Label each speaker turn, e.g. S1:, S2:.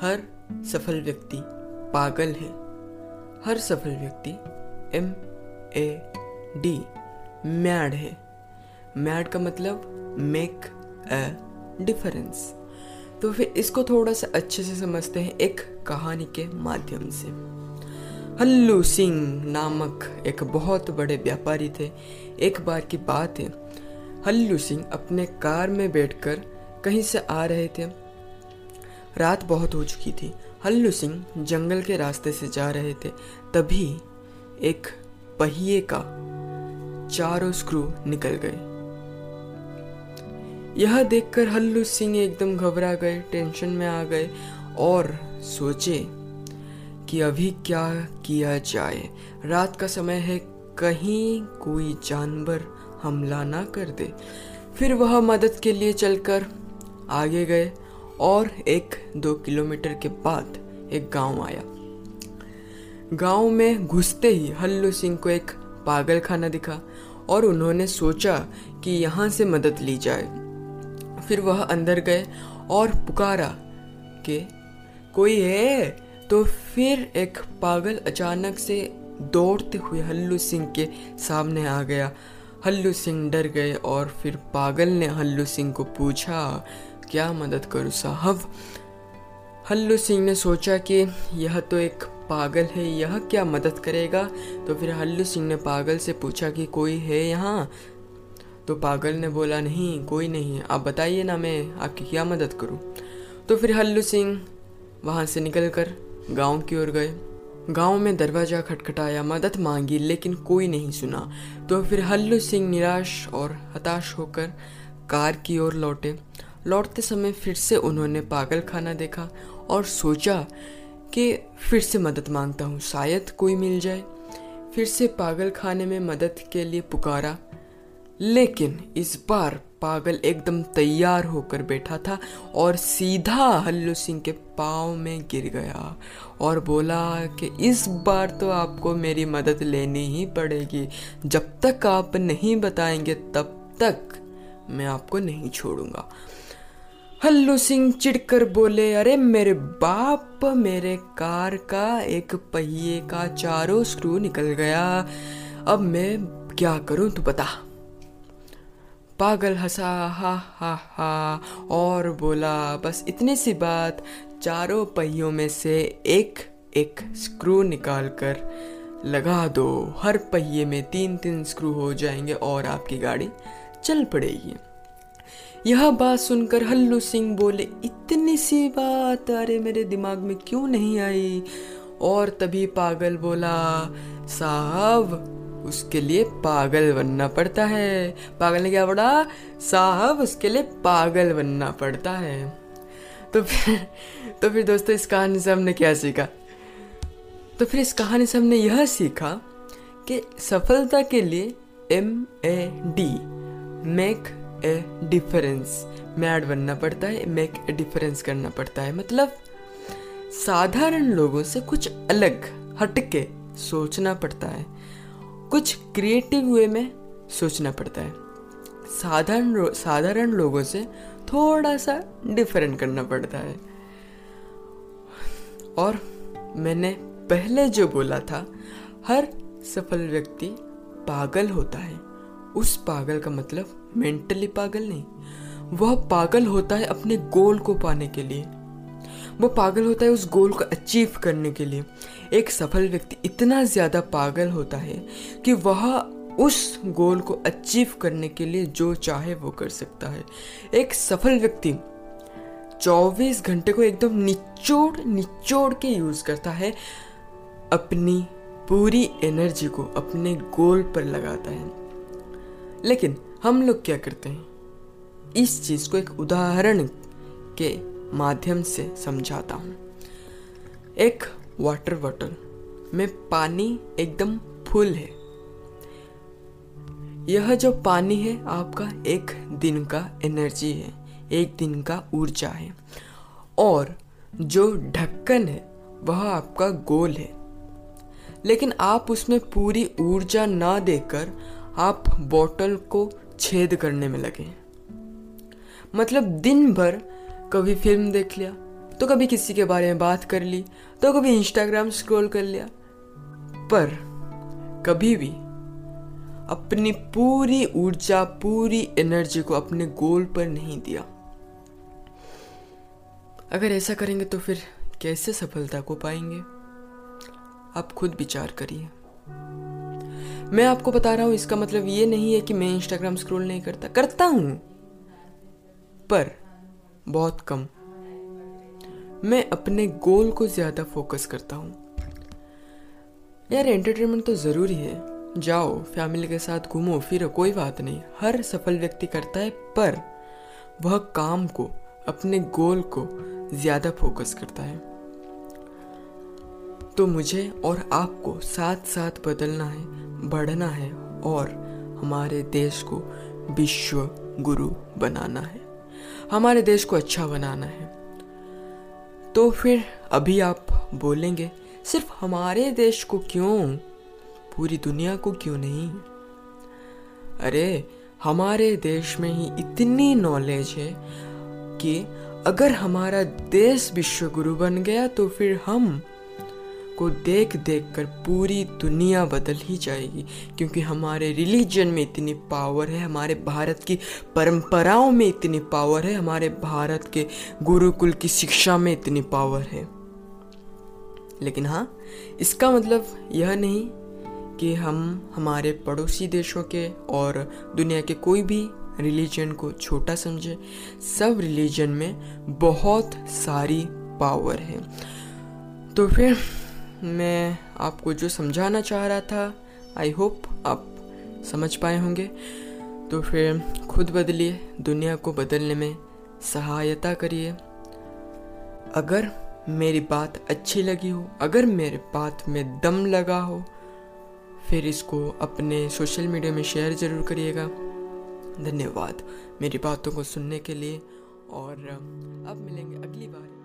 S1: हर सफल व्यक्ति पागल है। हर सफल व्यक्ति एम ए डी मैड है। मैड का मतलब मेक अ डिफरेंस तो फिर इसको थोड़ा सा अच्छे से समझते हैं एक कहानी के माध्यम से। हल्लू सिंह नामक एक बहुत बड़े व्यापारी थे। एक बार की बात है। हल्लू सिंह अपने कार में बैठकर कहीं से आ रहे थे। रात बहुत हो चुकी थी। हल्लू सिंह जंगल के रास्ते से जा रहे थे। तभी एक पहिए का चारों स्क्रू निकल गए। यह देखकर हल्लू सिंह एकदम घबरा गए, टेंशन में आ गए और सोचे कि अभी क्या किया जाए। रात का समय है, कहीं कोई जानवर हमला ना कर दे। फिर वह मदद के लिए चलकर आगे गए। और एक दो किलोमीटर के बाद एक गाँव आया। गाँव में घुसते ही हल्लू सिंह को एक पागल खाना दिखा और उन्होंने सोचा कि यहाँ से मदद ली जाए। फिर वह अंदर गए और पुकारा कि, कोई है? तो फिर एक पागल अचानक से दौड़ते हुए हल्लू सिंह के सामने आ गया। हल्लू सिंह डर गए और फिर पागल ने हल्लू सिंह को पूछा क्या मदद करूँ साहब? हल्लू सिंह ने सोचा कि यह तो एक पागल है, यह क्या मदद करेगा? तो फिर हल्लू सिंह ने पागल से पूछा कि कोई है यहाँ? तो पागल ने बोला, नहीं, कोई नहीं आप बताइए ना मैं आपकी क्या मदद करूँ? तो फिर हल्लू सिंह वहाँ से निकल कर गाँव की ओर गए। गाँव में दरवाज़ा खटखटाया, मदद मांगी, लेकिन कोई नहीं सुना। तो फिर हल्लू सिंह निराश और हताश होकर कार की ओर लौटे। लौटते समय फिर से उन्होंने पागल खाना देखा और सोचा कि फिर से मदद माँगता हूँ, शायद कोई मिल जाए। फिर से पागल खाने में मदद के लिए पुकारा। लेकिन इस बार पागल एकदम तैयार होकर बैठा था और सीधा हल्लू सिंह के पाँव में गिर गया और बोला कि इस बार तो आपको मेरी मदद लेनी ही पड़ेगी। जब तक आप नहीं बताएँगे, तब तक मैं आपको नहीं छोड़ूँगा। हल्लू सिंह चिढ़कर बोले, अरे मेरे बाप, मेरे कार का एक पहिए का चारों स्क्रू निकल गया। अब मैं क्या करूँ तू बता। पागल हंसा, हा हा हा। और बोला, बस इतनी सी बात, चारों पहियों में से एक एक स्क्रू निकाल कर लगा दो। हर पहिए में तीन तीन स्क्रू हो जाएँगे और आपकी गाड़ी चल पड़ेगी। यह बात सुनकर हल्लू सिंह बोले, इतनी सी बात, अरे मेरे दिमाग में क्यों नहीं आई? और तभी पागल बोला, साहब, उसके लिए पागल बनना पड़ता है। पागल ने क्या बोला, साहब, उसके लिए पागल बनना पड़ता है। तो फिर तो फिर दोस्तों, इस कहानी से हमने क्या सीखा? तो फिर इस कहानी से हमने यह सीखा कि सफलता के लिए M A D make a difference mad बनना पड़ता है मेक ए डिफरेंस करना पड़ता है। मतलब साधारण लोगों से कुछ अलग, हटके सोचना पड़ता है। कुछ क्रिएटिव वे में सोचना पड़ता है। साधारण साधारण लोगों से थोड़ा सा डिफरेंट करना पड़ता है। और मैंने पहले जो बोला था, हर सफल व्यक्ति पागल होता है। उस पागल का मतलब मेंटली पागल नहीं, वह पागल होता है अपने गोल को पाने के लिए। वो पागल होता है उस गोल को अचीव करने के लिए। एक सफल व्यक्ति इतना ज़्यादा पागल होता है कि वह उस गोल को अचीव करने के लिए जो चाहे वो कर सकता है। एक सफल व्यक्ति 24 घंटे को एकदम निचोड़ निचोड़ के यूज़ करता है, अपनी पूरी एनर्जी को, अपने गोल पर लगाता है। लेकिन हम लोग क्या करते हैं? इस चीज़ को एक उदाहरण के माध्यम से समझाता हूँ। एक वाटर बॉटल में पानी एकदम फुल है। यह जो पानी है, आपका एक दिन का एनर्जी है, एक दिन का ऊर्जा है। और जो ढक्कन है, वह आपका गोल है। लेकिन आप उसमें पूरी ऊर्जा ना देकर आप बोतल को छेद करने में लगे मतलब दिन भर कभी फ़िल्म देख लिया तो कभी किसी के बारे में बात कर ली तो कभी इंस्टाग्राम स्क्रॉल कर लिया, पर कभी भी अपनी पूरी ऊर्जा, पूरी एनर्जी को अपने गोल पर नहीं दिया। अगर ऐसा करेंगे तो फिर कैसे सफलता को पाएँगे? आप खुद विचार करिए। मैं आपको बता रहा हूँ, इसका मतलब ये नहीं है कि मैं इंस्टाग्राम स्क्रॉल नहीं करता। करता हूँ, पर बहुत कम। मैं अपने गोल को ज़्यादा फोकस करता हूँ। यार एंटरटेनमेंट तो ज़रूरी है। जाओ फैमिली के साथ घूमो, फिर, कोई बात नहीं। हर सफल व्यक्ति करता है, पर वह काम को, अपने गोल को ज़्यादा फोकस करता है। तो मुझे और आपको साथ साथ बदलना है। बढ़ना है और हमारे देश को विश्व गुरु बनाना है। हमारे देश को अच्छा बनाना है। तो फिर अभी आप बोलेंगे, सिर्फ़ हमारे देश को क्यों? पूरी दुनिया को क्यों नहीं? अरे, हमारे देश में ही इतनी नॉलेज है कि अगर हमारा देश विश्व गुरु बन गया तो फिर हम को देख देख कर पूरी दुनिया बदल ही जाएगी। क्योंकि हमारे रिलीजन में इतनी पावर है, हमारे भारत की परंपराओं में इतनी पावर है, हमारे भारत के गुरुकुल की शिक्षा में इतनी पावर है। लेकिन हाँ इसका मतलब यह नहीं कि हम हमारे पड़ोसी देशों के और दुनिया के कोई भी रिलीजन को छोटा समझे। सब रिलीजन में बहुत सारी पावर है। तो फिर मैं आपको जो समझाना चाह रहा था आई होप आप समझ पाए होंगे। तो फिर खुद बदलिए, दुनिया को बदलने में सहायता करिए। अगर मेरी बात अच्छी लगी हो, अगर मेरे बात में दम लगा हो, फिर इसको अपने सोशल मीडिया में शेयर ज़रूर करिएगा। धन्यवाद मेरी बातों को सुनने के लिए, और अब मिलेंगे अगली बार।